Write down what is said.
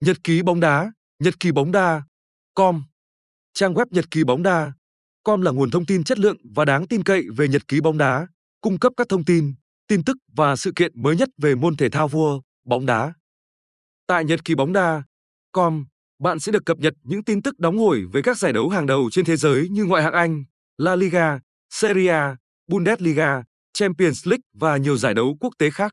Nhật ký bóng đá, Nhật ký bóng đa, com. Trang web Nhật ký bóng đa, com là nguồn thông tin chất lượng và đáng tin cậy về nhật ký bóng đá, cung cấp các thông tin, tin tức và sự kiện mới nhất về môn thể thao vua, bóng đá. Tại Nhật ký bóng đa, com, bạn sẽ được cập nhật những tin tức đóng hổi về các giải đấu hàng đầu trên thế giới như ngoại hạng Anh, La Liga, Serie A, Bundesliga, Champions League và nhiều giải đấu quốc tế khác.